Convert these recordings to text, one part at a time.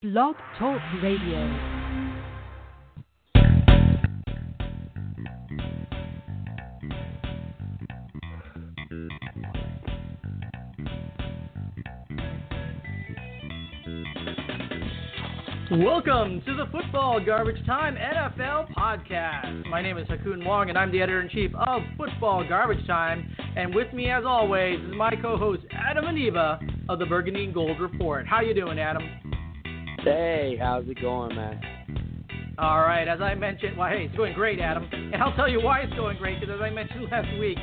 Blog Talk Radio. Welcome to the Football Garbage Time NFL podcast. My name is Ha Kung Wong, and I'm the editor in chief of Football Garbage Time. And with me, as always, is my co-host Adam Aniba of the Burgundy and Gold Report. How you doing, Adam? Hey, how's it going, man? All right, as I mentioned, well, hey, it's going great, Adam. And I'll tell you why it's going great, because as I mentioned last week,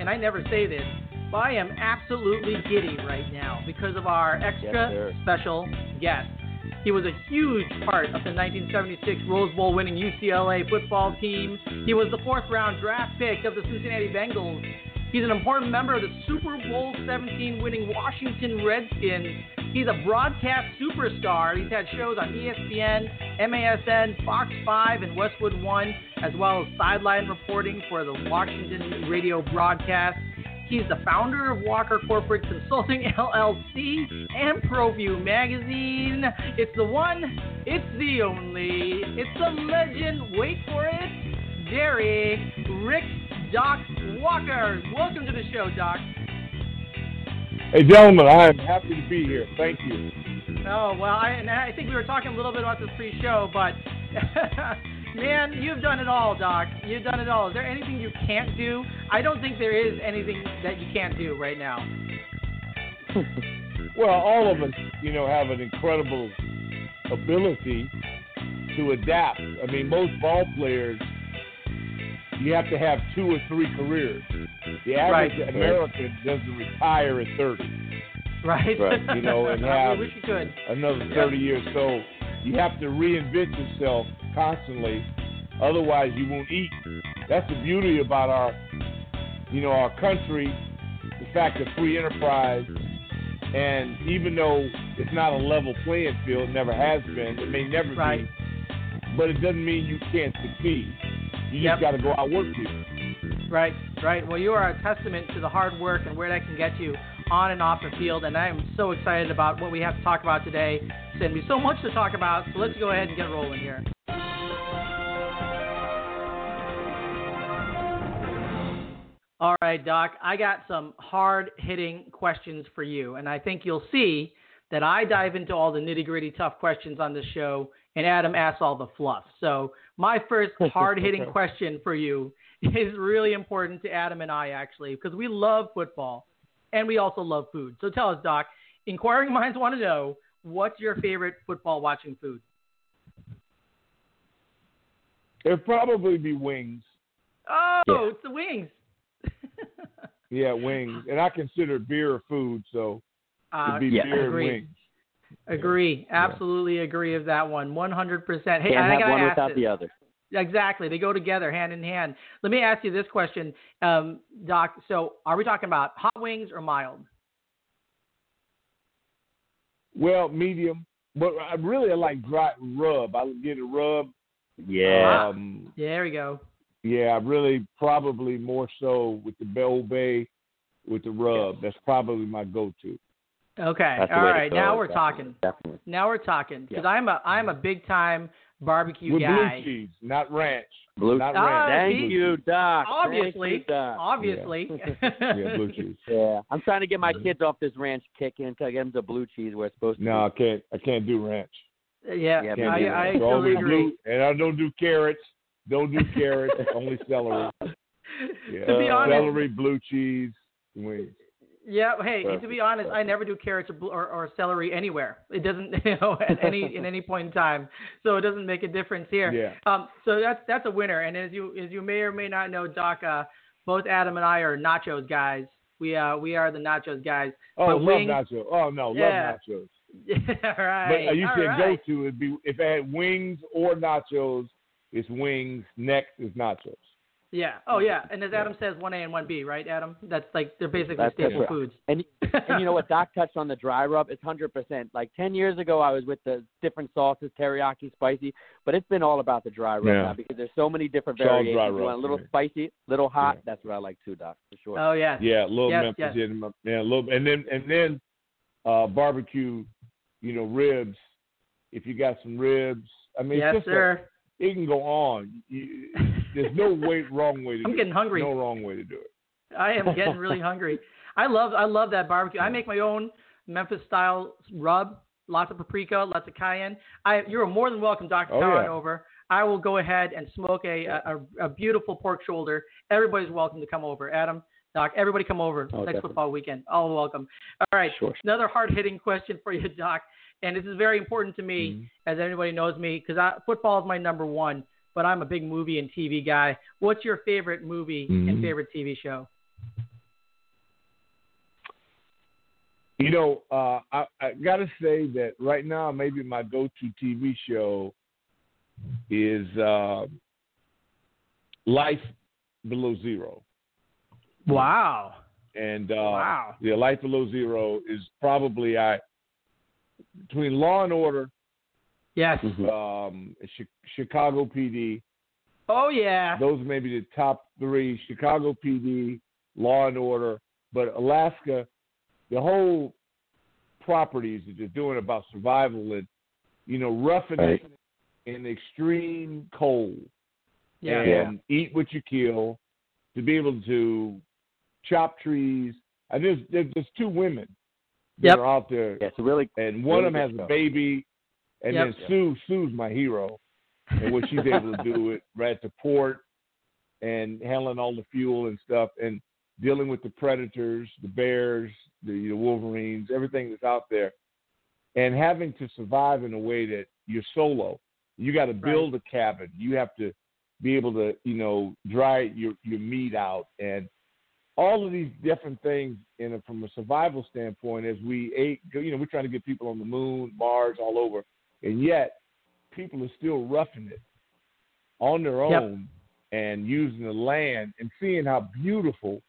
and I never say this, but I am absolutely giddy right now because of our extra Yes, special guest. He was a huge part of the 1976 Rose Bowl winning UCLA football team. He was the fourth round draft pick of the Cincinnati Bengals. He's an important member of the Super Bowl 17 winning Washington Redskins. He's a broadcast superstar. He's had shows on ESPN, MASN, Fox 5, and Westwood 1, as well as sideline reporting for the Washington radio broadcast. He's the founder of Walker Corporate Consulting LLC and ProView Magazine. It's the one, it's the only, it's the legend. Wait for it, Jerry Rick Doc Walker. Welcome to the show, Doc. Hey, gentlemen, I am happy to be here. Thank you. Oh well, I, and I think we were talking a little bit about this pre-show, but man, you've done it all, Doc. You've done it all. Is there anything you can't do? I don't think there is anything that you can't do right now. Well, all of us, you know, have an incredible ability to adapt. I mean, most ball players, you have to have two or three careers. The average Right. American doesn't retire at 30, Right? Right, you know, and have- wish you could. another 30 years. So you have to reinvent yourself constantly. Otherwise, you won't eat. That's the beauty about our, you know, our country, the fact of free enterprise. And even though it's not a level playing field, never has been, it may never Right. be, but it doesn't mean you can't succeed. You Yep. just got to go out work people. Right, right. Well, you are a testament to the hard work and where that can get you on and off the field. And I am so excited about what we have to talk about today. There's going to be so much to talk about. So let's go ahead and get rolling here. All right, Doc. I got some hard hitting questions for you. And I think you'll see that I dive into all the nitty gritty tough questions on this show, and Adam asks all the fluff. So, my first hard hitting question for you is really important to Adam and I, actually, because we love football and we also love food. So, tell us, Doc, inquiring minds want to know what's your favorite football watching food? It'd probably be wings. Oh, Yeah. it's the wings. Yeah, wings. And I consider beer a food, so uh, it'd be yeah, beer and wings. Agree. Absolutely agree with that one. 100%. Hey, Can't I have gotta one ask without this. the other. Exactly. They go together hand in hand. Let me ask you this question, um, Doc. So, are we talking about hot wings or mild? Well, medium, but I really I like dry rub. I get a rub. Yeah. Um, Yeah, there we go. yeah, really probably more so with the Bell Bay with the rub. That's probably my go-to. Okay. That's the All way to right. Now we're definitely, talking. Definitely. Now we're talking. Because Yeah. I'm a I'm a big time barbecue with guy. blue cheese, not ranch. Blue. Not Ah, ranch. Thank see? you, Doc. Obviously. Thank you, Doc. Obviously. Yeah, blue cheese. Yeah, I'm trying to get my kids off this ranch kick and to get them to blue cheese where it's supposed to be. No, I can't. I can't do ranch. yeah. Yeah, Can't I, do I ranch. It's totally always agree. blue, and I don't do carrots. Don't do carrots. only celery. Yeah, To be Uh, honest, celery, blue cheese, wings. Yeah, hey, and to be honest, I never do carrots or, or, or celery anywhere. It doesn't, you know, at any in any point in time. So it doesn't make a difference here. Yeah. Um, so that's that's a winner. And as you as you may or may not know, Doc, uh, both Adam and I are nachos guys. We uh we are the nachos guys. Oh, But love wings- nachos. Oh no, Yeah. love nachos. Yeah, all right. But uh, you all said right. go to it'd be if I had wings or nachos, it's wings. Next is nachos. Yeah. Oh yeah. And as Adam says, one A and one B, right, Adam? That's like they're basically That's staple right. foods. And and you know what Doc touched on the dry rub? It's hundred percent. Like ten years ago, I was with the different sauces, teriyaki, spicy, but it's been all about the dry rub Yeah. now because there's so many different It's variations. dry You want a little yeah. spicy, little hot. Yeah. That's what I like too, Doc, for sure. Oh yeah. Yeah, a little Yes, Memphis yes. in my yeah, a little and then and then uh barbecue, you know, ribs if you got some ribs. I mean, yes, it's just a- sir. it can go on. You, there's no way wrong way to I'm do getting it. hungry. No wrong way to do it. I am getting really hungry. I love I love that barbecue. I make my own Memphis style rub, lots of paprika, lots of cayenne. I you're more than welcome, Doctor Oh, yeah. over. I will go ahead and smoke a, a a beautiful pork shoulder. Everybody's welcome to come over. Adam, Doc, everybody come over Oh, next definitely. football weekend. All welcome. All right, Sure. another hard hitting question for you, Doc, and this is very important to me, Mhm. as anybody knows me, because football is my number one. But I'm a big movie and TV guy. What's your favorite movie and Mhm. favorite TV show? You know, uh, I, I got to say that right now, maybe my go-to TV show is uh, Life Below Zero, Wow. and uh, wow. yeah, Life Below Zero is probably I between Law and Order, Yes. Mhm. um, Chicago PD. Oh yeah. Those may be the top three: Chicago PD, Law and Order. But Alaska, the whole properties that they're doing about survival and you know roughing Right. it in extreme cold Yeah. and eat what you kill to be able to chop trees. And there's there's, there's two women that Yep. are out there, Yeah, it's really and one of them has good a baby, and Yep. then Sue Sue's my hero, and what she's able to do it right at the port and handling all the fuel and stuff and dealing with the predators, the bears, the, the wolverines, everything that's out there, and having to survive in a way that you're solo. You got to build a cabin. You have to be able to, you know, dry your your meat out and all of these different things in a, from a survival standpoint as we ate you know we're trying to get people on the moon mars all over and yet people are still roughing it on their Yep. own and using the land and seeing how beautiful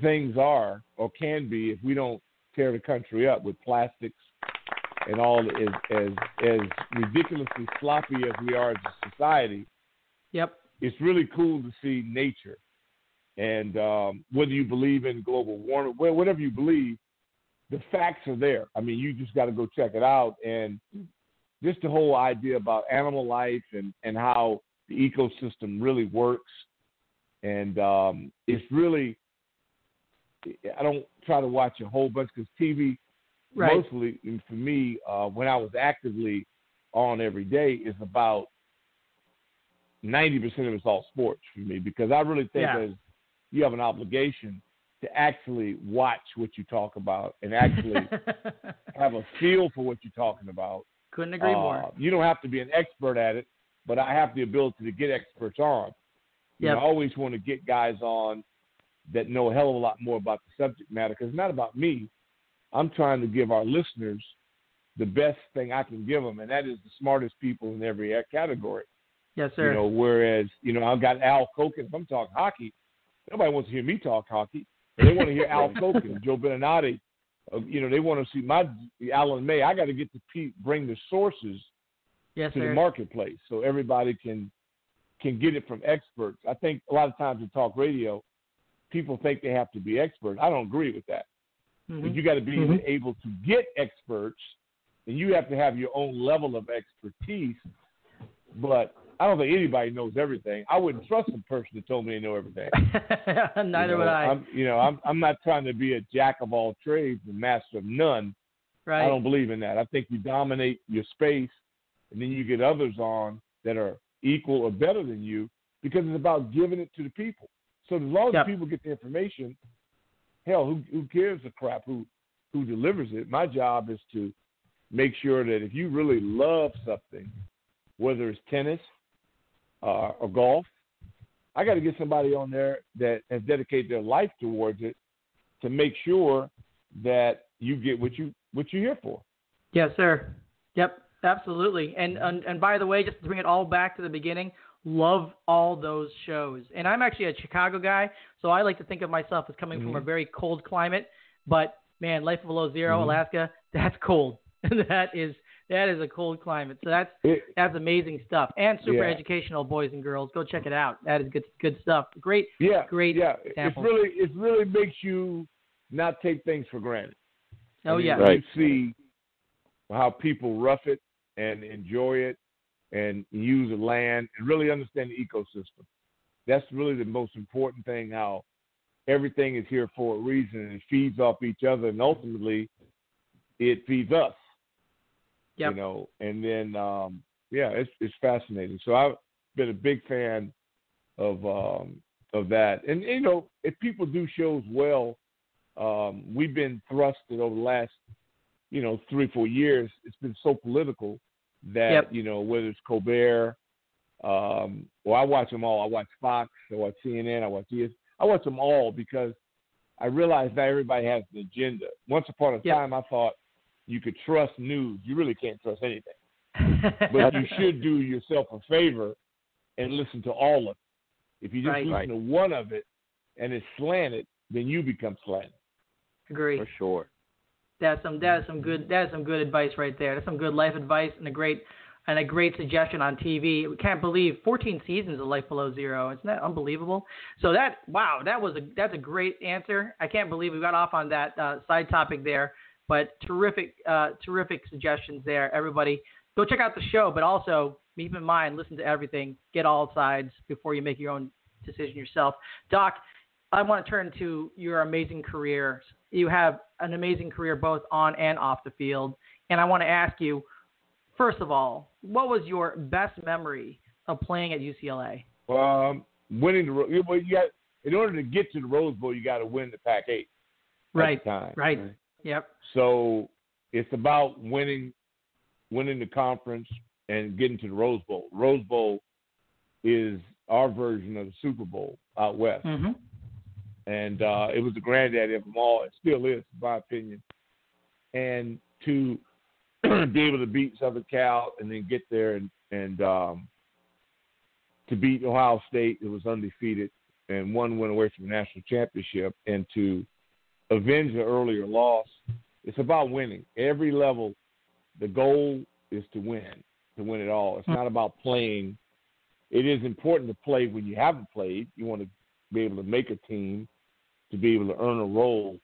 things are or can be if we don't tear the country up with plastics and all as as as ridiculously sloppy as we are as a society Yep. it's really cool to see nature. And um, whether you believe in global warming, whatever you believe, the facts are there. I mean, you just got to go check it out. And just the whole idea about animal life and, and how the ecosystem really works. And um, it's really, I don't try to watch a whole bunch because TV, Right. mostly and for me, uh, when I was actively on every day, is about ninety percent of it's all sports for me because I really think Yeah. as you have an obligation to actually watch what you talk about and actually have a feel for what you're talking about. Couldn't agree Uh, more. You don't have to be an expert at it, but I have the ability to get experts on. You know, I always want to get guys on that know a hell of a lot more about the subject matter because it's not about me. I'm trying to give our listeners the best thing I can give them, and that is the smartest people in every category. Yes, sir. You know, whereas you know I've got Al Koken. If I'm talking hockey, nobody wants to hear me talk hockey. They want to hear Al Koken, Joe Beninati. Uh, you know, they want to see my Alan May. I got to get to pe- bring the sources yes, to sir. the marketplace so everybody can can get it from experts. I think a lot of times in talk radio, people think they have to be experts. I don't agree with that. Mhm. But you got to be Mhm. able to get experts, and you have to have your own level of expertise. But I don't think anybody knows everything. I wouldn't trust a person that told me they know everything. Neither You know, would I. I'm, you know, I'm I'm not trying to be a jack of all trades and master of none. right. I don't believe in that. I think you dominate your space, and then you get others on that are equal or better than you because it's about giving it to the people. So as long as Yep. people get the information, hell, who who cares the crap who who delivers it? My job is to make sure that if you really love something, whether it's tennis uh, or golf, I got to get somebody on there that has dedicated their life towards it to make sure that you get what you what you're here for. Yes, sir. Yep, absolutely. And, and and by the way, just to bring it all back to the beginning, love all those shows. And I'm actually a Chicago guy, so I like to think of myself as coming from a Mhm. very cold climate. But man, life below 0 Mhm. Alaska, that's cold. that is that is a cold climate. So that's It, that's amazing stuff and super Yeah. educational, boys and girls. Go check it out. That is good good stuff. Great. yeah, Great Yeah, it's really it really makes you not take things for granted. Oh I mean, yeah. when Right. You see how people rough it and enjoy it and use the land and really understand the ecosystem. That's really the most important thing. How everything is here for a reason and it feeds off each other, and ultimately, it feeds us. Yep. You know, and then um, yeah, it's it's fascinating. So I've been a big fan of um, of that, and you know, if people do shows well, um, we've been thrusted over the last you know three four years. It's been so political that Yep. you know whether it's Colbert, um, well I watch them all. I watch Fox, I watch CNN, I watch ES. I watch them all because I realize not everybody has an agenda. Once upon a Yep. time, I thought you could trust news. You really can't trust anything, but you should do yourself a favor and listen to all of it. If you just Right. listen Right. to one of it and it's slanted, then you become slanted. Agree. for sure. That's some that is some good that is some good advice right there. That's some good life advice and a great and a great suggestion on TV. We can't believe 14 seasons of Life Below Zero. Isn't that unbelievable? So that wow, that was a that's a great answer. I can't believe we got off on that uh, side topic there, but terrific uh, terrific suggestions there. Everybody, go check out the show, but also keep in mind, listen to everything, get all sides before you make your own decision yourself. Doc, I want to turn to your amazing career. You have an amazing career both on and off the field. And I want to ask you, first of all, what was your best memory of playing at UCLA? Um, winning the well, you got in order to get to the Rose Bowl, you got to win the Pac-8 Right, the time. right. Yep. So it's about winning, winning the conference and getting to the Rose Bowl. Rose Bowl is our version of the Super Bowl out west, hmm and uh, it was the granddaddy of them all. It still is, in my opinion. And to be able to beat Southern Cal and then get there and and um, to beat Ohio State, it was undefeated, and one went away from the national championship, and to avenge the earlier loss. It's about winning. Every level, the goal is to win, to win it all. It's mm. not about playing. It is important to play when you haven't played. You want to be able to make a team, to be able to earn a role.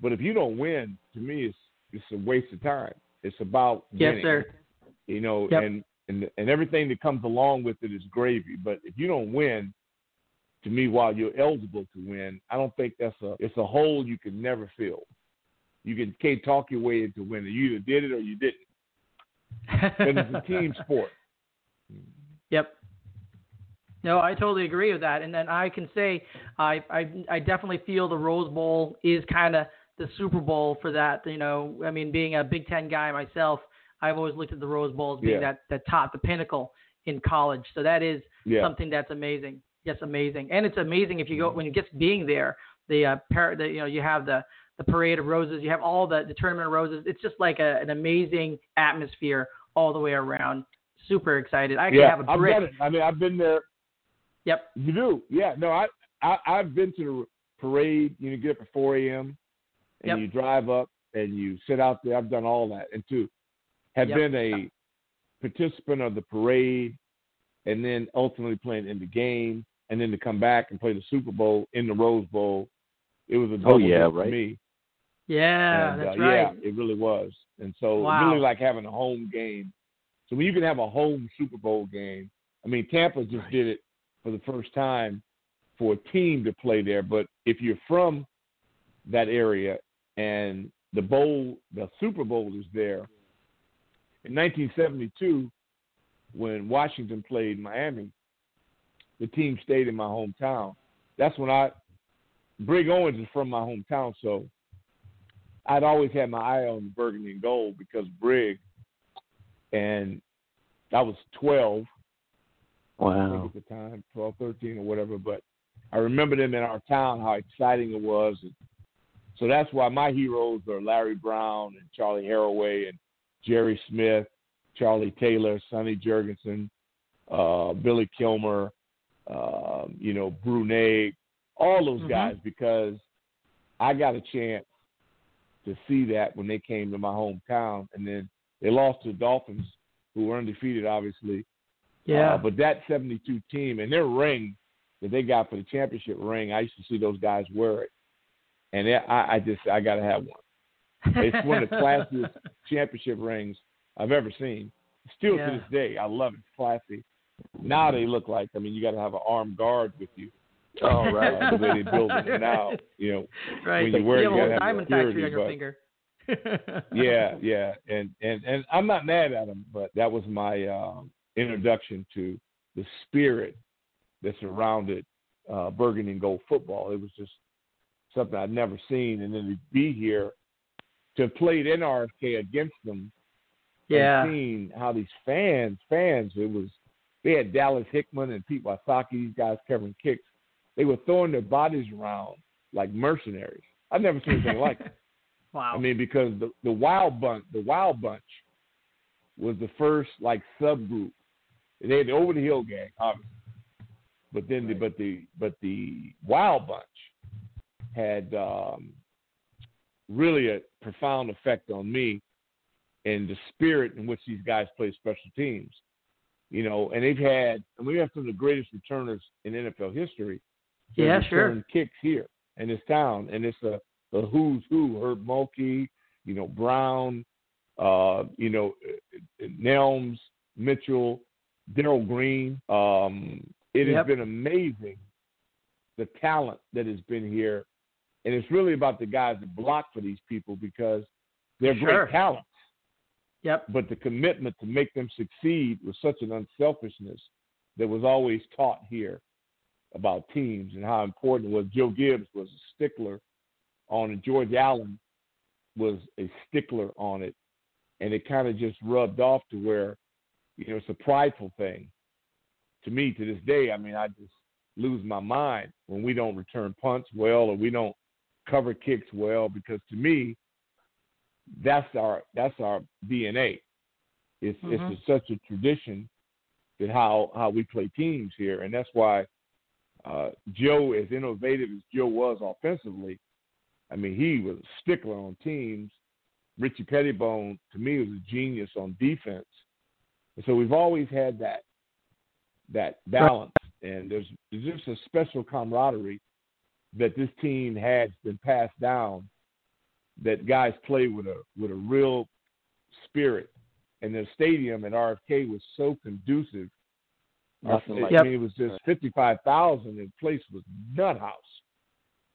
But if you don't win, to me, it's it's a waste of time. It's about Yes, winning. sir. You know, Yep. and and and everything that comes along with it is gravy. But if you don't win, to me, while you're eligible to win, I don't think that's a it's a hole you can never fill. You can can't talk your way into winning. You either did it or you didn't. But it's a team sport. Yep. No, I totally agree with that. And then I can say I I, I definitely feel the Rose Bowl is kind of the Super Bowl for that. You know, I mean, being a Big Ten guy myself, I've always looked at the Rose Bowl as being Yeah. that the top, the pinnacle in college. So that is Yeah. something that's amazing. Yes, amazing. And it's amazing if you go when you get being there. The uh, par- the you know you have the the parade of roses. You have all the the tournament of roses. It's just like a, an amazing atmosphere all the way around. Super excited. I actually yeah, have a I've brick. done it. I mean, I've been there. Yep. You do, yeah. No, I, I I've been to the parade. You know, get up at 4 a.m. and Yep. you drive up and you sit out there. I've done all that, and to have Yep. been a participant of the parade, and then ultimately playing in the game, and then to come back and play the Super Bowl in the Rose Bowl, it was a oh, double Oh, yeah, hit for right. me. Yeah, And, that's uh, right. Yeah, it really was. And so Wow. really like having a home game. So when you can have a home Super Bowl game, I mean Tampa just Right. did it for the first time for a team to play there. But if you're from that area and the bowl, the Super Bowl is there. In 1972, when Washington played Miami, the team stayed in my hometown. That's when I, Brig Owens is from my hometown, so I'd always had my eye on burgundy and gold because Brig, and I was 12, I Wow. think at the time, 12, 13 or whatever. But I remember them in our town, how exciting it was. And so that's why my heroes are Larry Brown and Charley Harraway and Jerry Smith, Charlie Taylor, Sonny Jurgensen, uh, Billy Kilmer, um, you know, Brunei, all those Mhm. guys, because I got a chance to see that when they came to my hometown. And then they lost to the Dolphins, who were undefeated, obviously. Yeah. Uh, but that 72 team and their ring that they got for the championship ring, I used to see those guys wear it, and it, I, I just I got to have one. It's one of the classiest championship rings I've ever seen. Still Yeah. to this day, I love it. It's classy. Now they look like I mean, you got to have an armed guard with you. Oh, right. The way they build it now, you know. right. when you wear it, have a you have diamond security, factory on your but- finger. yeah, yeah, and and and I'm not mad at them, but that was my um, introduction to the spirit that surrounded uh, Burgundy and Gold football. It was just something I'd never seen, and then to be here to play played in RFK against them Yeah. and seen how these fans, fans, it was they had Dallas Hickman and Pete Wysocki, these guys covering kicks. They were throwing their bodies around like mercenaries. I've never seen anything like it. Wow. I mean, because the the Wild Bunch, the Wild Bunch, was the first like subgroup. They had the Over the Hill gang, obviously, but then the but the but the Wild Bunch had um, really a profound effect on me and the spirit in which these guys play special teams. You know, and they've had, and we have some of the greatest returners in NFL history. Yeah, sure. Kicks here in this town, and it's a the who's who: Herb Mulkey, you know, Brown, uh, you know, Nelms, Mitchell, Darrell Green. Um, it Yep. has been amazing the talent that has been here, and it's really about the guys that block for these people because they're Sure. great talents Yep. but the commitment to make them succeed was such an unselfishness that was always taught here about teams and how important it was. Joe Gibbs was a stickler on it. George Allen was a stickler on it, and it kind of just rubbed off to where, you know, it's a prideful thing. To me, to this day, I mean, I just lose my mind when we don't return punts well or we don't cover kicks well because to me, that's our that's our DNA. It's Mhm. it's such a tradition that how how we play teams here, and that's why uh, Joe, as innovative as Joe was offensively, I mean he was a stickler on teams. Richie Petitbon to me was a genius on defense, and so we've always had that that balance, and there's there's just a special camaraderie that this team has been passed down that guys play with a with a real spirit, and the stadium at RFK was so conducive. Nothing I like Yep. mean, it was just fifty five thousand, and the place was nut house.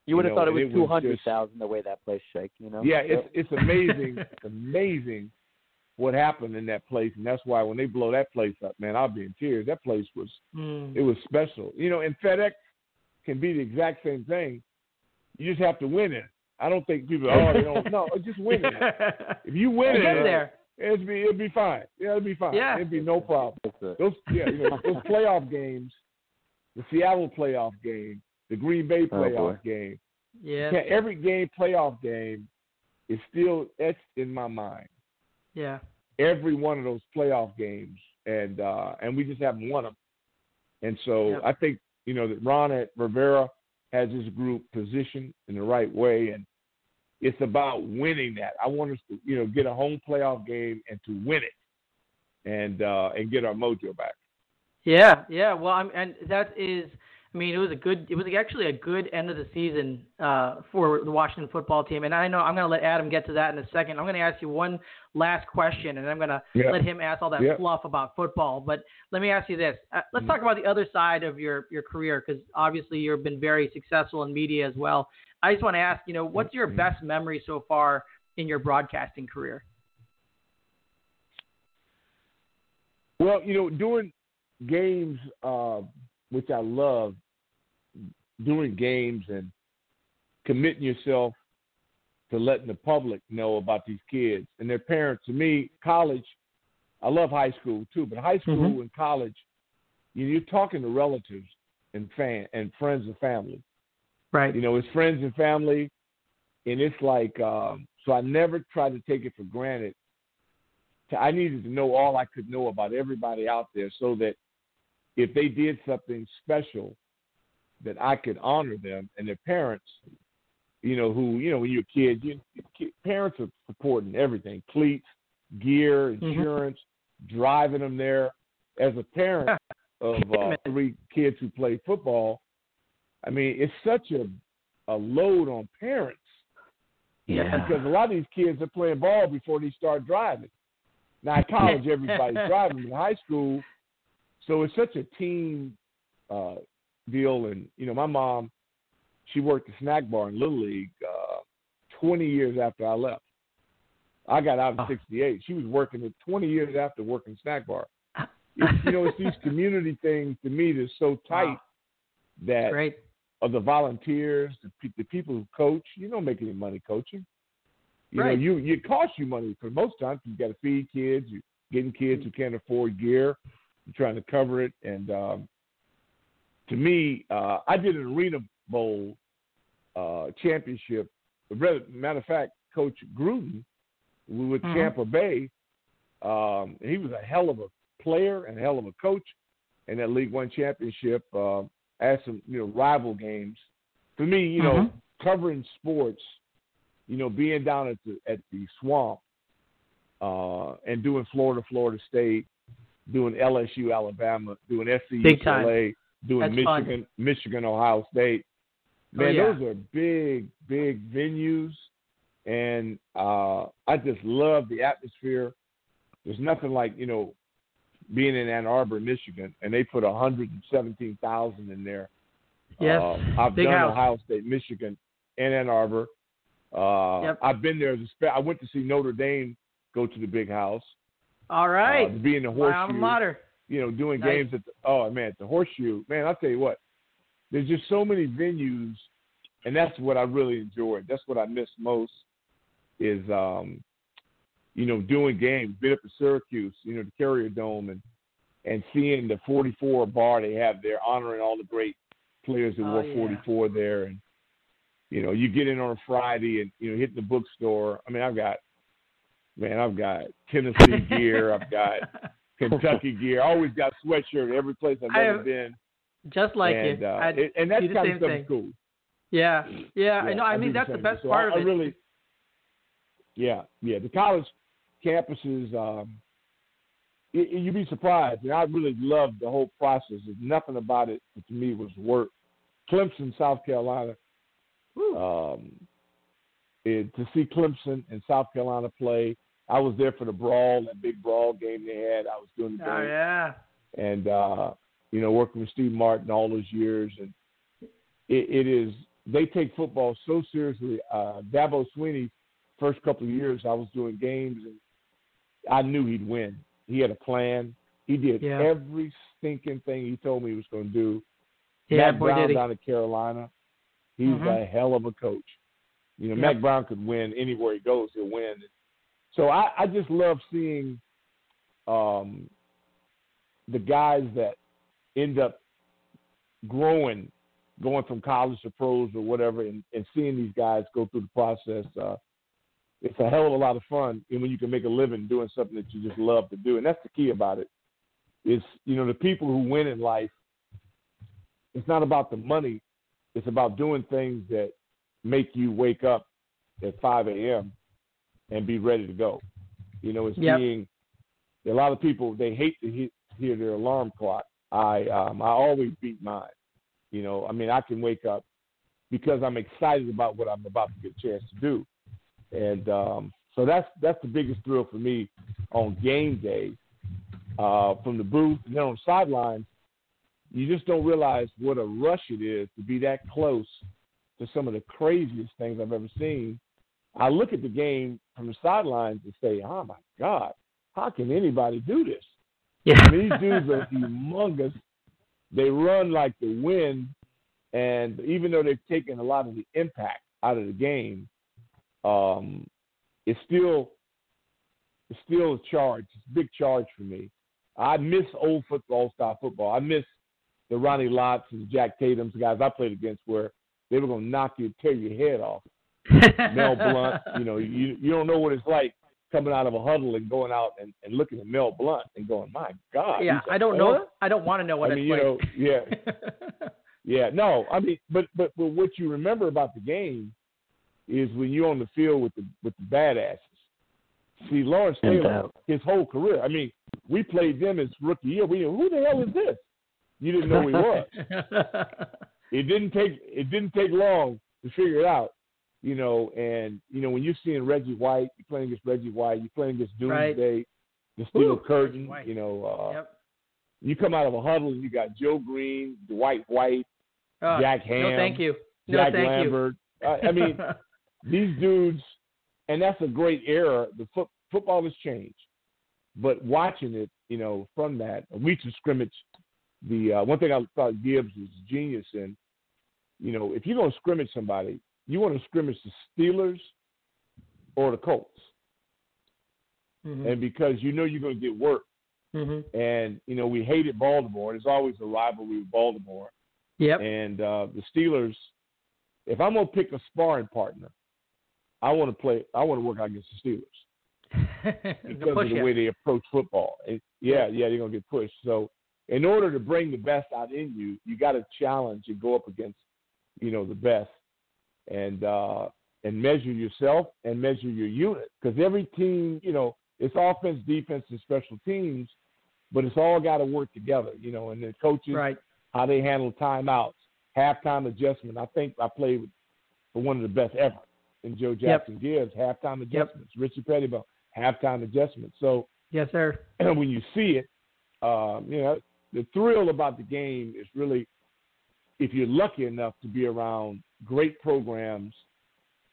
You would have You thought know, it it was was two hundred the way that place shake. You know. Yeah, it's it's amazing, it's amazing what happened in that place, and that's why when they blow that place up, man, I'll be in tears. That place was Mm. it was special. You know, and FedEx can be the exact same thing. You just have to win it. I don't think people oh they don't no just win it. If you win Get it, there. It'll be it'll be fine. Yeah, it'll be fine. Yeah. It'll be no problem. Those yeah, you know, those playoff games, the Seattle playoff game, the Green Bay Oh, playoff boy. game. Yeah. Yeah, every game playoff game is still etched in my mind. Yeah. Every one of those playoff games, and uh, and we just haven't won them. And so Yep. I think you know that Ron at Rivera has his group positioned in the right way, and it's about winning that. I want us to you know get a home playoff game and to win it, and uh, and get our mojo back. Yeah, yeah. Well, I'm, and that is, I mean, it was a good, it was actually a good end of the season uh, for the Washington football team. And I know I'm going to let Adam get to that in a second. I'm going to ask you one last question, and I'm going to Yeah. let him ask all that Yeah. fluff about football. But let me ask you this: uh, Let's Mhm. talk about the other side of your your career, because obviously you've been very successful in media as well. I just want to ask, you know, what's your Mhm. best memory so far in your broadcasting career? Well, you know, doing games, uh, which I love, doing games and committing yourself to letting the public know about these kids and their parents. To me, college, I love high school too, but high school Mhm. and college, you you're talking to relatives and fan and friends and family. Right. You know, it's friends and family, and it's like um, so. I never tried to take it for granted. I needed to know all I could know about everybody out there, so that if they did something special, that I could honor them and their parents. You know, who you know when you're a kid, you, parents are supporting everything: cleats, gear, Mhm. insurance, driving them there. As a parent of uh, three kids who play football, I mean, it's such a a load on parents Yeah. because a lot of these kids are playing ball before they start driving. Now at college, everybody's driving. In high school, so it's such a team uh, deal. And you know, my mom, she worked the snack bar in Little League uh, 20 years after I left. I got out in Oh. '68. She was working it 20 years after working snack bar. It's, you know, it's these community things to me that's so tight Wow. that Great. of the volunteers, the, pe- the people who coach. You don't make any money coaching. You Right. know, you it costs you money for most times. You got to feed kids. You're getting kids who can't afford gear. Trying to cover it. And um, to me, uh, I did an Arena Bowl uh, championship. Matter of fact, Coach Gruden we with Mhm. Tampa Bay. Um, he was a hell of a player and a hell of a coach in that League One championship. Uh, had some you know rival games. For me, you know, Mhm. covering sports, you know, being down at the at the swamp uh, and doing Florida, Florida State, doing LSU, Alabama, doing SC, Big time. Doing That's fun. Michigan, Michigan, Ohio State. Oh, Man, yeah. those are big, big venues, and uh, I just love the atmosphere. There's nothing like you know being in Ann Arbor, Michigan, and they put 117,000 in there. Yes. Uh, I've Big done house. Ohio State, Michigan, and Ann Arbor. Uh, Yep. I've been there as a spe- I went to see Notre Dame go to the big house. All Uh, right. to be in the My alma mater. you know, doing Nice. games at the oh man, at the horseshoe. Man, I'll tell you what, there's just so many venues and that's what I really enjoyed. That's what I miss most is um, you know, doing games, been up at Syracuse, you know, the Carrier Dome and and seeing the forty four bar they have there, honoring all the great players that Oh, wore yeah. forty four there and you know, you get in on a Friday and you know, hitting the bookstore. I mean, I've got man, I've got Tennessee gear, I've got Kentucky gear. I always got sweatshirt every place I've I ever have- been. Just like and, you. uh, it- and that do the kind same of stuff thing. cool. Yeah, yeah, I know. I do mean, that's the same. best So part I, of it. I really, yeah, yeah. The college campuses, um, y- y- you'd be surprised. And I really loved the whole process. There's nothing about it to me was work. Clemson, South Carolina. Um, it, to see Clemson and South Carolina play, I was there for the brawl, that big brawl game they had. I was doing the oh game yeah. and uh, you know, working with Steve Martin all those years, and it, it is they take football so seriously. Uh, Dabo Swinney, first couple of years, I was doing games, and I knew he'd win. He had a plan. He did Yeah. every stinking thing he told me he was going to do. Yeah, Matt boy, Brown down at Carolina, he's Mhm. a hell of a coach. You know, Yep. Mack Brown could win anywhere he goes. He'll win. So I, I just love seeing um, the guys that end up growing, going from college to pros or whatever, and, and seeing these guys go through the process. Uh, it's a hell of a lot of fun, and when you can make a living doing something that you just love to do, and that's the key about it. Is you know the people who win in life. It's not about the money. It's about doing things that make you wake up at 5 a.m. and be ready to go. You know, it's Yep. being a lot of people they hate to hear, hear their alarm clock. I um, I always beat mine. You know, I mean, I can wake up because I'm excited about what I'm about to get a chance to do, and um, so that's that's the biggest thrill for me on game day. Uh, from the booth and then on the sidelines, you just don't realize what a rush it is to be that close to some of the craziest things I've ever seen. I look at the game from the sidelines and say, "Oh my God, how can anybody do this?" Yeah. I mean, these dudes are humongous. They run like the wind, and even though they've taken a lot of the impact out of the game, um, it's still it's still a charge. It's a big charge for me. I miss old football style football. I miss the Ronnie Lotts and Jack Tatum's guys I played against where they were going to knock you, tear your head off. Mel Blount, you know, you you don't know what it's like coming out of a huddle and going out and, and looking at Mel Blount and going, my God. yeah, I don't know. I don't want to know what I mean, it's you know, yeah, yeah. No, I mean, but but but what you remember about the game is when you're on the field with the with the badasses. See, Lawrence Taylor, his whole career. I mean, we played them as rookie year. We who the hell is this? You didn't know who he was. it didn't take it didn't take long to figure it out, you know. And you know when you're seeing Reggie White, you're playing against Reggie White, you're playing against Right. Doomsday, the steel Woo, curtain. White. You know, uh, Yep. you come out of a huddle and you got Joe Greene, Dwight White, Oh, Jack Ham, No, thank you. No, Jack thank Lambert. I, I mean, these dudes, and that's a great era. The foot, football has changed, but watching it, you know, from that, we to scrimmage. The uh, one thing I thought Gibbs was genius in, you know, if you're going to scrimmage somebody, you want to scrimmage the Steelers or the Colts, hmm and because you know you're going to get work, hmm and you know we hated Baltimore. There's always a rivalry with Baltimore, Yep. and uh, the Steelers. If I'm going to pick a sparring partner, I want to play. I want to work out against the Steelers. Because push of the it. way they approach football. Yeah, yeah, they're gonna get pushed. So in order to bring the best out in you, you got to challenge and go up against, you know, the best, and uh, and measure yourself and measure your unit. Because every team, you know, it's offense, defense, and special teams, but it's all got to work together. You know, and the coaches, Right. how they handle timeouts, halftime adjustment. I think I played with, for one of the best ever in Joe Jackson Gibbs. Halftime adjustments, Richie Petitbon, halftime adjustments. So Yes, sir. and when you see it, um, you know, the thrill about the game is really if you're lucky enough to be around great programs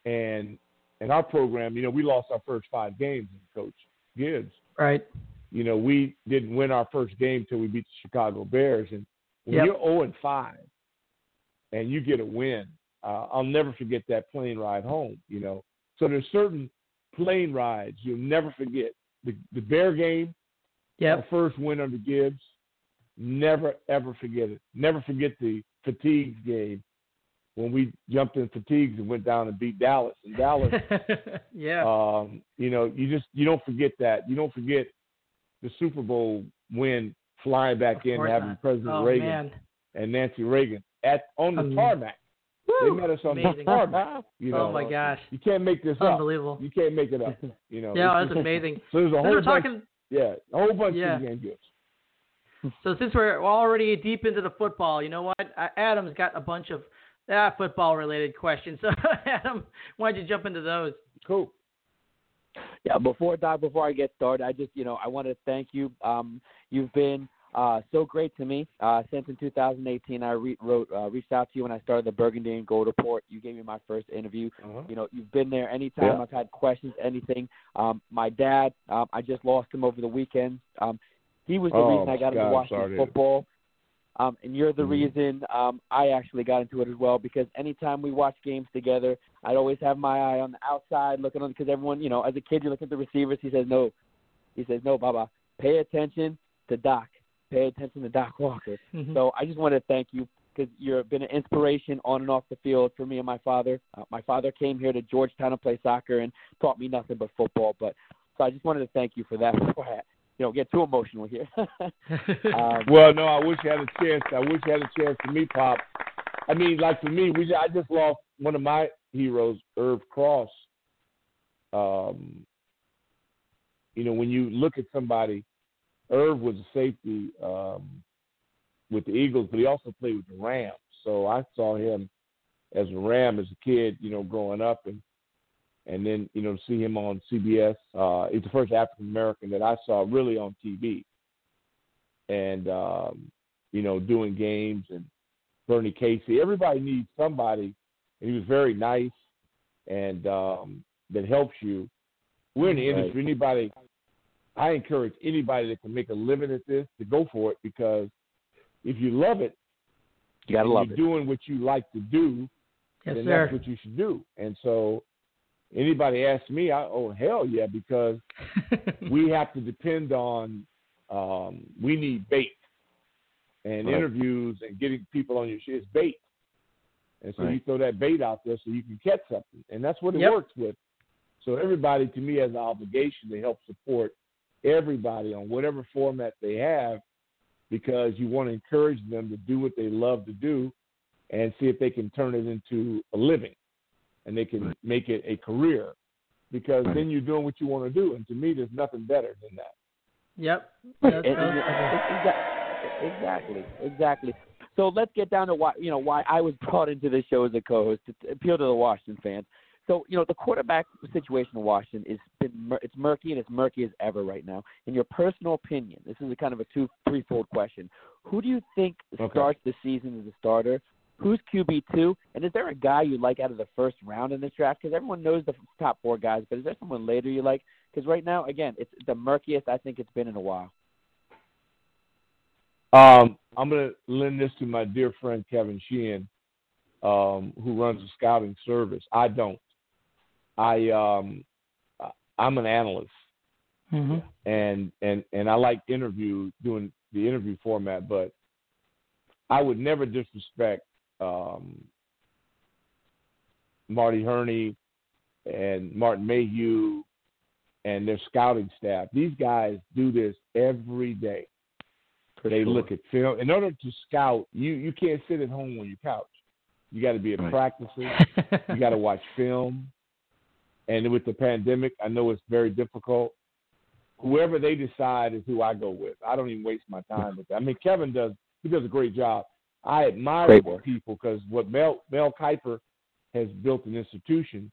and and our program, you know, we lost our first five games in Coach Gibbs. Right. You know, we didn't win our first game till we beat the Chicago Bears. And when Yep. you're 0 and 5 and you get a win, uh, I'll never forget that plane ride home, you know. So there's certain plane rides you'll never forget. The the Bear game, Yep. our first win under Gibbs. Never ever forget it. Never forget the fatigues game when we jumped in fatigues and went down and beat Dallas. And Dallas, yeah. um, you know, you just you don't forget that. You don't forget the Super Bowl win, flying back Of in, having not. President oh, Reagan man. and Nancy Reagan at on the Um, tarmac. Woo! They met us on Amazing. the tarmac. You know, oh my gosh. you can't make this up. Unbelievable. You can't make it up. You know, Yeah, that's amazing. So there's a whole bunch. talking, yeah, a whole bunch Yeah. of game gifts. So since we're already deep into the football, you know what? Uh, Adam's got a bunch of ah, football-related questions. So, Adam, why don't you jump into those? Cool. Yeah, before Doc, before I get started, I just you know I want to thank you. Um, you've been uh, so great to me uh, since in 2018. I re- wrote uh, reached out to you when I started the Burgundy and Gold Report. You gave me my first interview. Uh-huh. You know, you've been there anytime Yeah. I've had questions, anything. Um, my dad, um, I just lost him over the weekend. Um, he was the Oh, reason I got God, into watching sorry to hear that. football. Um, and you're the Mhm. reason um, I actually got into it as well because anytime we watch games together, I'd always have my eye on the outside looking on because everyone, you know, as a kid, you look at the receivers. He says, no. He says, no, Baba, pay attention to Doc. Pay attention to Doc Walker. Mhm. So I just want to thank you because you've been an inspiration on and off the field for me and my father. Uh, my father came here to Georgetown to play soccer and taught me nothing but football. But so I just wanted to thank you for that before I, you know, get too emotional here. um, Well, no, I wish you had a chance. I wish you had a chance to meet Pop. I mean, like for me, we I just lost one of my heroes, Irv Cross. Um, you know, when you look at somebody, Irv was a safety um, with the Eagles, but he also played with the Rams. So I saw him as a Ram as a kid, you know, growing up, and and then you know to see him on CBS. Uh, he's the first African American that I saw really on TV and um, you know doing games and Bernie Casey. Everybody needs somebody, and he was very nice and um, that helps you. We're in the Right. industry. Anybody, I encourage anybody that can make a living at this to go for it because if you love it, you gotta and love you're it. doing what you like to do, yes, then sir. that's what you should do. And so, anybody asks me, I, oh hell yeah, because we have to depend on um, we need bait and Right. interviews and getting people on your shit is bait. And so you throw that bait out there so you can catch something. And that's what it Yep. works with. So everybody to me has an obligation to help support everybody on whatever format they have because you want to encourage them to do what they love to do and see if they can turn it into a living and they can Right. make it a career because Right. then you're doing what you want to do. And to me, there's nothing better than that. yep. Right, and- and- exactly, exactly. So let's get down to why you know why I was brought into this show as a co-host to to appeal to the Washington fans. So you know the quarterback situation in Washington is been it's murky and it's murky as ever right now. In your personal opinion, this is a kind of a two threefold question. Who do you think Okay. starts the season as a starter? Who's QB two? And is there a guy you like out of the first round in this draft? Because everyone knows the top four guys, but is there someone later you like? Because right now, again, it's the murkiest I think it's been in a while. Um, I'm going to lend this to my dear friend Kevin Sheehan, um, who runs a scouting service. I don't. I um, I- I'm an analyst, Mm-hmm. and and and I like interview doing the interview format, but I would never disrespect um, Marty Hurney and Martin Mayhew and their scouting staff. These guys do this every day. they look at film. In order to scout, you you can't sit at home on your couch. You got to be at Right. practices. you got to watch film. And with the pandemic, I know it's very difficult. Whoever they decide is who I go with. I don't even waste my time with that. I mean, Kevin does he does a great job. I admire these people because what Mel Mel Kiper has built an institution.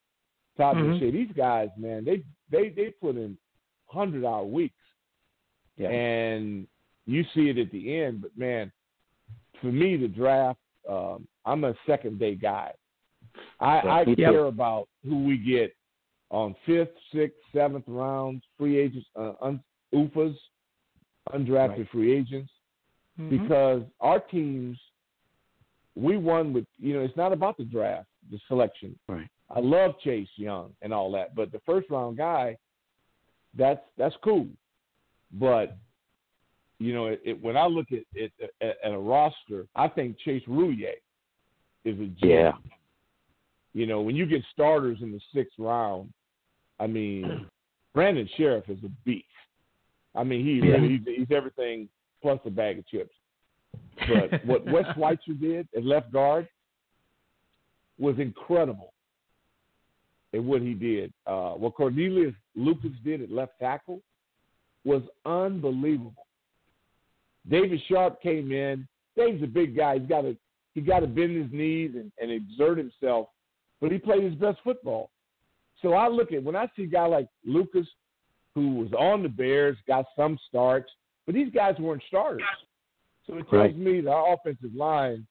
Todd Mhm. mm these guys, man, they they they put in hundred hour weeks Yeah. and you see it at the end. But man, for me, the draft, um, I'm a second day guy. I, Yeah, I me care about who we get on fifth, sixth, seventh rounds, free agents, uh, un, UFAs, undrafted Right. free agents, Mhm. because our teams, we won with you know it's not about the draft, the selection. Right. I love Chase Young and all that, but the first round guy, that's that's cool. But you know, it, it, when I look at, it at at a roster, I think Chase Roullier is a gem. Yeah. You know, when you get starters in the sixth round, I mean, Brandon Scherff is a beast. I mean, he Yeah. really, he's, he's everything plus a bag of chips. But what Wes Schweitzer did at left guard was incredible. And what he did, uh, what Cornelius Lucas did at left tackle was unbelievable. David Sharpe came in. Dave's a big guy. He's got to he got to bend his knees and, and exert himself, but he played his best football. So I look at when I see a guy like Lucas, who was on the Bears, got some starts, but these guys weren't starters. So it tells Right. me that our offensive line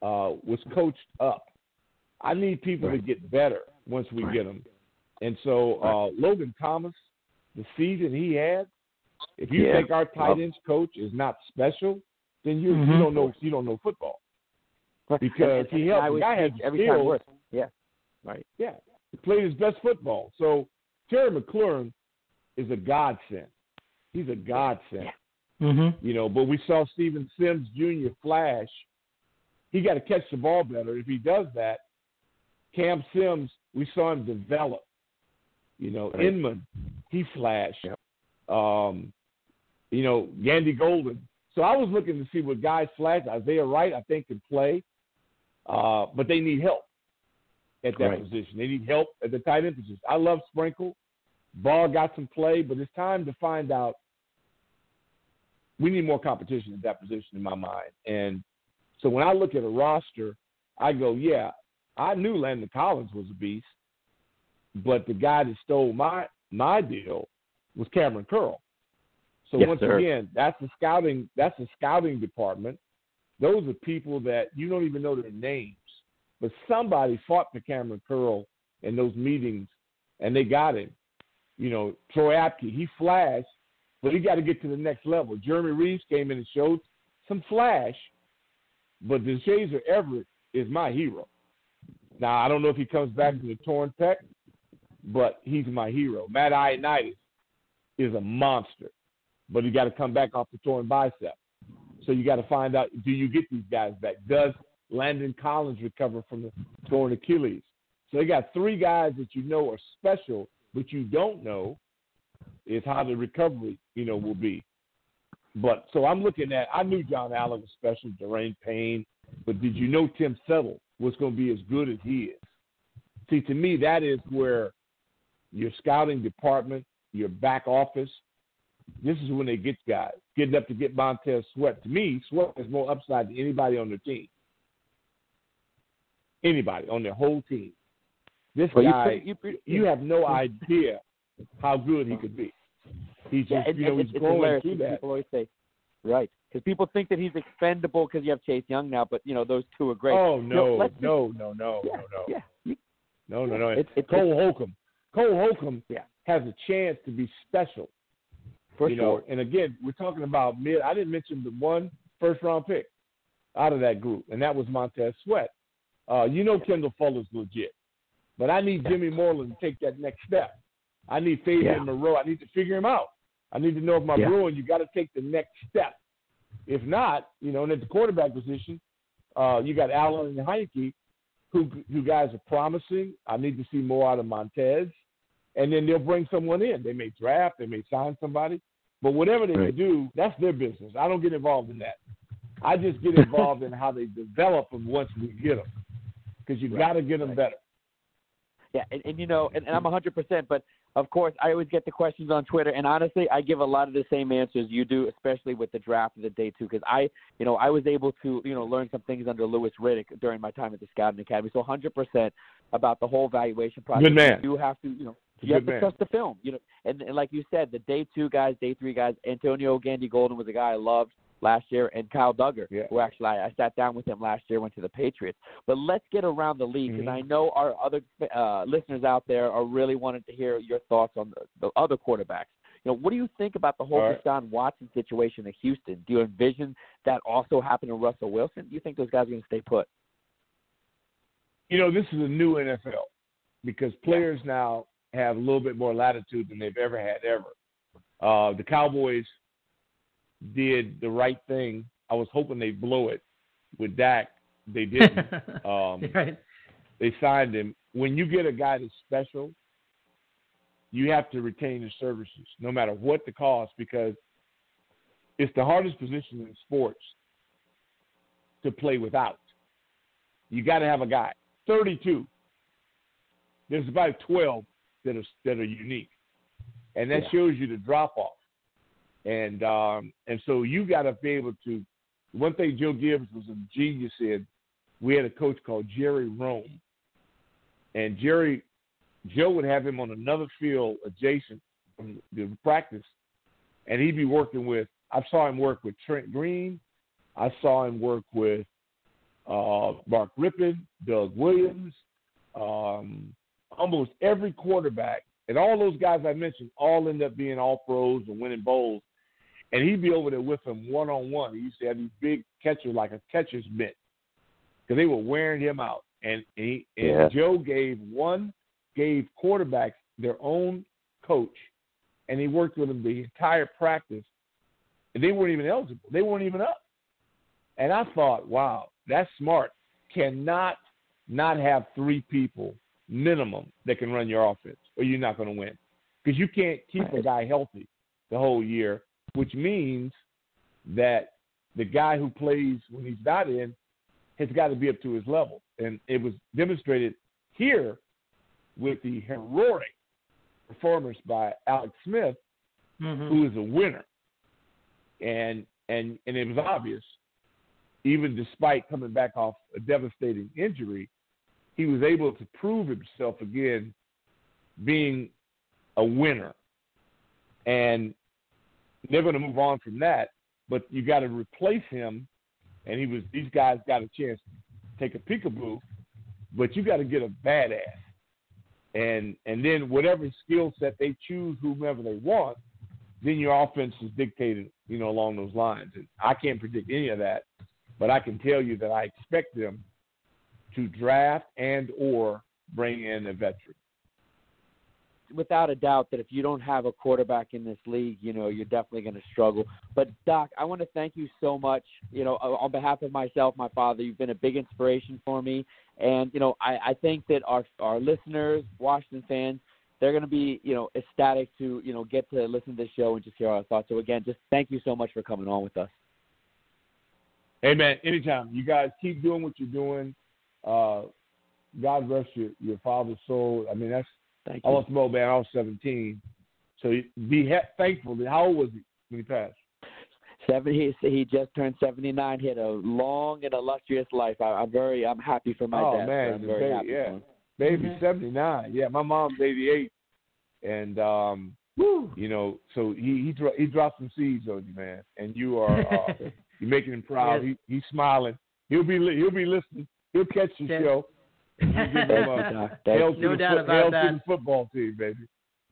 uh, was coached up. I need people to get better once we Right. get them. And so uh, Logan Thomas, the season he had, if you Yeah. think our tight ends coach is not special, then you you Mhm. don't know you don't know football. Because And- he helped- I the guy had every time skills. Yeah. Right. Yeah, he played his best football. So Terry McLaurin is a godsend. He's a godsend. Yeah. Mm-hmm. You know, but we saw Steven Sims Jr. flash. He got to catch the ball better. If he does that, Cam Sims, we saw him develop. You know, Right. Inman, he flashed. Yep. Um, you know, Gandy Golden. So I was looking to see what guys flash. Isaiah Wright, I think, can play, uh, but they need help at that Right. position. They need help at the tight end position. I love Sprinkle. Ball got some play, but it's time to find out. We need more competition at that position in my mind. And so when I look at a roster, I go, yeah, I knew Landon Collins was a beast, but the guy that stole my my deal was Kamren Curl. So Yes, once sir. again, that's the scouting that's the scouting department. Those are people that you don't even know their names. But somebody fought for Kamren Curl in those meetings and they got him. You know, Troy Apke, he flashed, but he got to get to the next level. Jeremy Reaves came in and showed some flash, but Deshazor Everett is my hero. Now, I don't know if he comes back from the torn pec, but he's my hero. Matt Ioannidis is a monster, but he got to come back off the torn bicep. So you got to find out, do you get these guys back? Does Landon Collins recover from the torn Achilles? So they got three guys that you know are special, but you don't know is how the recovery, you know, will be. But so I'm looking at. I knew John Allen was special, Daron Payne, but did you know Tim Settle was going to be as good as he is? See, to me, that is where your scouting department, your back office, this is when they get guys getting up to get Montez Sweat. To me, Sweat has more upside than anybody on their team. Anybody on their whole team. This Well, you guy, think- you, you have no idea how good he could be. He's Yeah, just—you know, and he's growing through that. People always say, right, because people think that he's expendable because you have Chase Young now, but you know those two are great. Oh You know, no, no, no, no, yeah, no, no, yeah, you- no, no, no. It's- it's- Cole Holcomb. Cole Holcomb Yeah. has a chance to be special. for you sure. know, and again, we're talking about mid. I didn't mention the one first round pick out of that group, and that was Montez Sweat. Uh, you know, Kendall Fuller's legit, but I need Jimmy Moreland to take that next step. I need Fabian Yeah. Moreau. I need to figure him out. I need to know if my Yeah. Bruin, you got to take the next step. If not, you know, and at the quarterback position, uh, you got Allen and Heinicke, who who guys are promising. I need to see more out of Montez, and then they'll bring someone in. They may draft, they may sign somebody, but whatever they Right. do, that's their business. I don't get involved in that. I just get involved in how they develop them once we get them, because you Right, got to get them right. better. Yeah, and, and you know, and, and I'm 100%, but of course, I always get the questions on Twitter, and honestly, I give a lot of the same answers you do, especially with the draft of the day two, because I, you know, I was able to, you know, learn some things under Louis Riddick during my time at the Scouting Academy. So 100% about the whole valuation process. Good man. You have to, you know, you have to man. trust the film, you know, and, and like you said, the day two guys, day three guys, Antonio Gandy Golden was a guy I loved last year, and Kyle Dugger, Yeah. who actually I, I sat down with him last year, went to the Patriots. But let's get around the league because Mhm. I know our other uh, listeners out there are really wanting to hear your thoughts on the, the other quarterbacks. You know, what do you think about the whole All right. Deshaun Watson situation in Houston? Do you envision that also happening to Russell Wilson? Do you think those guys are going to stay put? you know, this is a new NFL because players now have a little bit more latitude than they've ever had ever. Uh, the Cowboys did the right thing. I was hoping they'd blow it with Dak. They didn't. um, right. they signed him. When you get a guy that's special, you have to retain his services, no matter what the cost, because it's the hardest position in sports to play without. You got to have a guy. Thirty-two. There's about twelve that are that are unique, and that Yeah. shows you the drop off. And um, and so you got to be able to. One thing Joe Gibbs was a genius in. We had a coach called Jerry Rhome, and Jerry, Joe would have him on another field adjacent from the practice, and he'd be working with. I saw him work with Trent Green. I saw him work with uh, Mark Rypien, Doug Williams, um, almost every quarterback, and all those guys I mentioned all end up being all pros and winning bowls. And he'd be over there with them one on one. He used to have these big catchers like a catcher's mitt because they were wearing him out. And and, he, and Yeah. Joe gave one gave quarterbacks their own coach, and he worked with them the entire practice. And they weren't even eligible. They weren't even up. And I thought, wow, that's smart. Cannot not have three people minimum that can run your offense, or you're not going to win. Because you can't keep a guy healthy the whole year, which means that the guy who plays when he's not in has got to be up to his level. And it was demonstrated here with the heroic performance by Alex Smith, Mhm. who is a winner. And and and it was obvious, even despite coming back off a devastating injury, he was able to prove himself again being a winner. And they're going to move on from that, but you got to replace him. And he was these guys got a chance to take a peekaboo, but you got to get a badass. And and then whatever skill set they choose, whomever they want, then your offense is dictated, you know, along those lines. And I can't predict any of that, but I can tell you that I expect them to draft and or bring in a veteran. Without a doubt that if you don't have a quarterback in this league, you know, you're definitely going to struggle. But Doc, I want to thank you so much. You know, on behalf of myself, my father, you've been a big inspiration for me. And you know, I, I think that our our listeners, Washington fans, they're going to be you know ecstatic to you know get to listen to the show and just hear our thoughts. So again, just thank you so much for coming on with us. Hey man, anytime. You guys keep doing what you're doing. Uh, God rest your, your father's soul. I mean, that's Thank I you. lost Mo man. I was 17, so be ha- thankful. That, how old was he when he passed? Seventy. He just turned seventy nine. He had a long and illustrious life. I, I'm very. I'm happy for my Oh, dad. man, I'm very day- happy yeah. for him. baby, Mhm. 79. Yeah, my mom's 88, and um, Woo. you know, so he he dro- he dropped some seeds on you, man, and you are uh, you're making him proud. Yes. He he's smiling. He'll be li- he'll be listening. He'll catch the Yeah. show. We'll give him Thank a you, Doc. Hail you. to No the doubt foot- about hail that. to the football team, baby.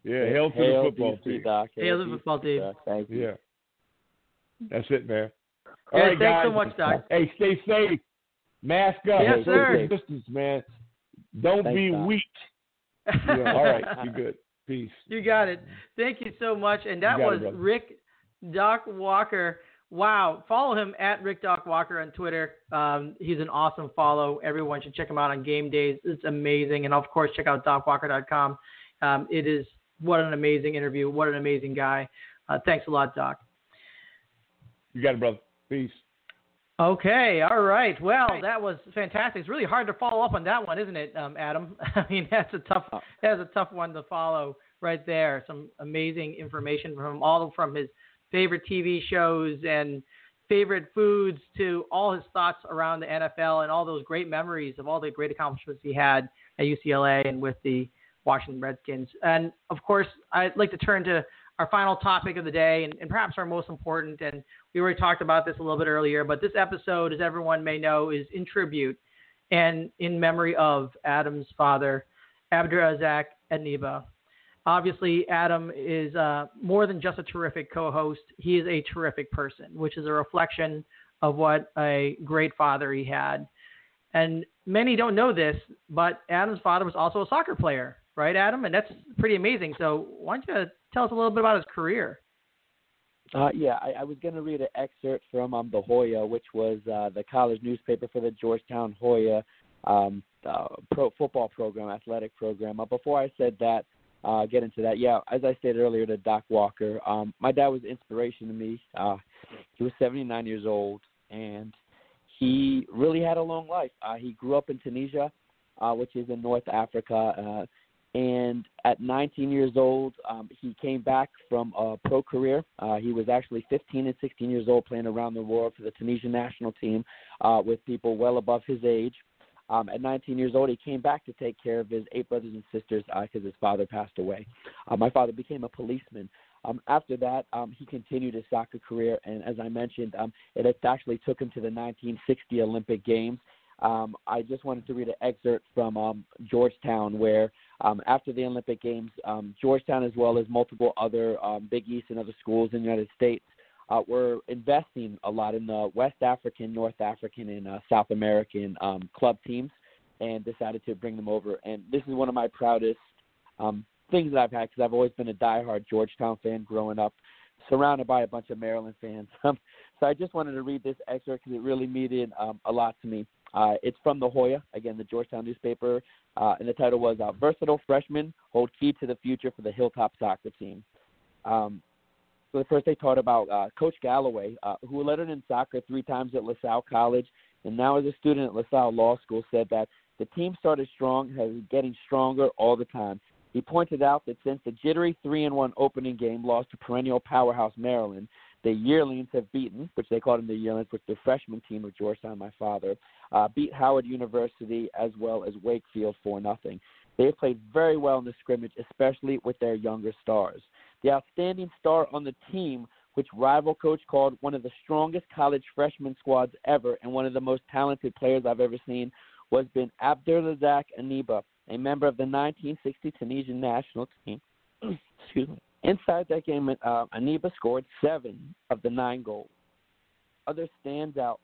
Yeah, hail to the football to you, team. Doc. Hail to to the football team. Doc. Thank you. Yeah, that's it, man. Yeah, All right, thanks so much, Doc. Hey, stay safe. Mask up. Yes, Social sir. Distance, man. Don't Thanks, be Doc. weak. Yeah, all right, you good. Peace. You got it. Thank you so much. And that You got it, was. Rick Doc Walker. Wow. Follow him at Rick Doc Walker on Twitter. Um, he's an awesome follow. Everyone should check him out on game days. It's amazing. And of course, check out docwalker.com. Um, it is what an amazing interview. What an amazing guy. Uh, thanks a lot, Doc. You got it, brother. Peace. Okay, all right. Well, that was fantastic. It's really hard to follow up on that one, isn't it, um, Adam? I mean, that's a tough Oh. that's a tough one to follow right there. Some amazing information from him, all from his favorite TV shows and favorite foods to all his thoughts around the NFL and all those great memories of all the great accomplishments he had at UCLA and with the Washington Redskins. And of course, I'd like to turn to our final topic of the day and, and perhaps our most important. And we already talked about this a little bit earlier, but this episode, as everyone may know, is in tribute and in memory of Adam's father, Abderrazak Aniba. Obviously, Adam is uh, more than just a terrific co host, he is a terrific person, which is a reflection of what a great father he had. And many don't know this, but Adam's father was also a soccer player, right, Adam? And that's pretty amazing. So, why don't you tell us a little bit about his career? Uh, yeah, I, I was going to read an excerpt from um, the Hoya, which was uh, the college newspaper for the Georgetown Hoya um, uh, pro football program, athletic program. Uh, before I said that, uh, get into that. Yeah, as I stated earlier to Doc Walker, um, my dad was inspiration to me. Uh, he was 79 years old, and he really had a long life. Uh, he grew up in Tunisia, uh, which is in North Africa. Uh, and at 19 years old, um, he came back from a pro career. Uh, he was actually 15 and 16 years old, playing around the world for the Tunisian national team uh, with people well above his age. Um, at 19 years old, he came back to take care of his eight brothers and sisters because his father passed away. Uh, my father became a policeman. Um, after that, um, he continued his soccer career, and as I mentioned, um, it actually took him to the 1960 Olympic Games. Um, I just wanted to read an excerpt from um, Georgetown, where um, after the Olympic Games, um, Georgetown, as well as multiple other um, Big East and other schools in the United States, uh, were investing a lot in the West African, North African, and uh, South American um, club teams, and decided to bring them over. And this is one of my proudest um, things that I've had because I've always been a diehard Georgetown fan growing up, surrounded by a bunch of Maryland fans. so I just wanted to read this excerpt because it really meant um, a lot to me. Uh, it's from the Hoya, again, the Georgetown newspaper, uh, and the title was uh, Versatile Freshmen Hold Key to the Future for the Hilltop Soccer Team. Um, so first they taught about uh, Coach Galloway, uh, who lettered in soccer three times at LaSalle College, and now as a student at LaSalle Law School, said that the team started strong, has been getting stronger all the time. He pointed out that since the jittery three and one opening game lost to perennial powerhouse Maryland, the yearlings have beaten, which they called them the yearlings, which the freshman team of Georgetown, my father, uh, beat Howard University as well as Wakefield for nothing. They have played very well in the scrimmage, especially with their younger stars. The outstanding star on the team, which rival coach called one of the strongest college freshman squads ever and one of the most talented players I've ever seen, was bin Abderrazak Aniba, a member of the 1960 Tunisian national team. Excuse me. Inside that game, uh, Aniba scored seven of the nine goals. Other standouts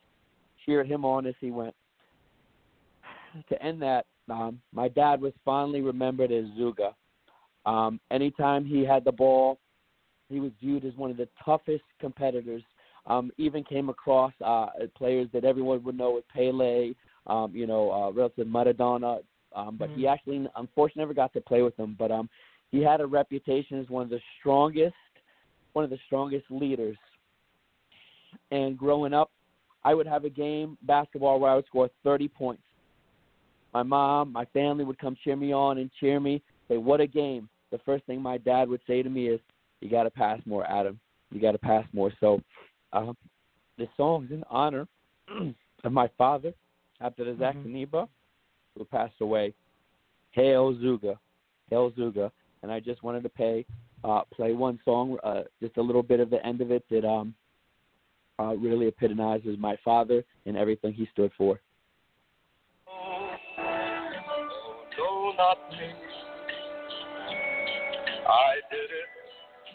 cheered him on as he went. To end that, um, my dad was fondly remembered as Zuga. Um, anytime he had the ball, he was viewed as one of the toughest competitors. Um, even came across uh, players that everyone would know as Pele, um, you know, uh, relative Maradona, um, but he actually, unfortunately, never got to play with them. But um, he had a reputation as one of the strongest, one of the strongest leaders. And growing up, I would have a game basketball where I would score 30 points. My mom, my family would come cheer me on and cheer me. Say, "What a game!" The first thing my dad would say to me is, "You got to pass more, Adam. You got to pass more." So, uh, this song is in honor of my father, Abderrazak Mhm. Aniba, who passed away Hail Zuga, Hail Zuga, and I just wanted to pay uh, play one song, uh, just a little bit of the end of it that um, uh, really epitomizes my father and everything he stood for. No, not me. I did it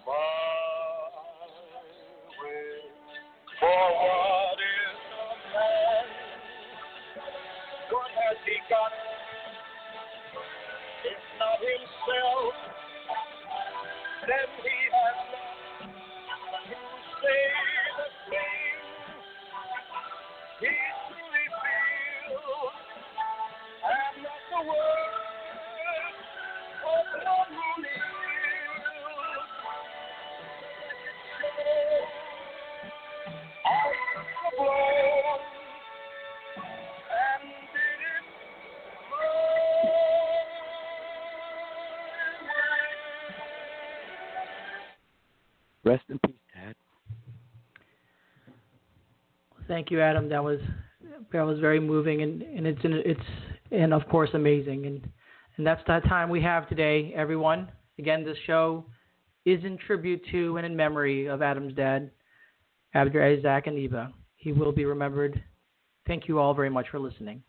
my way. For what is a man? What has he got? Thank you, Adam. That was that was very moving, and and it's it's and of course amazing, and and that's the time we have today, everyone. Again, this show is in tribute to and in memory of Adam's dad, Abderrazak Aniba. He will be remembered. Thank you all very much for listening.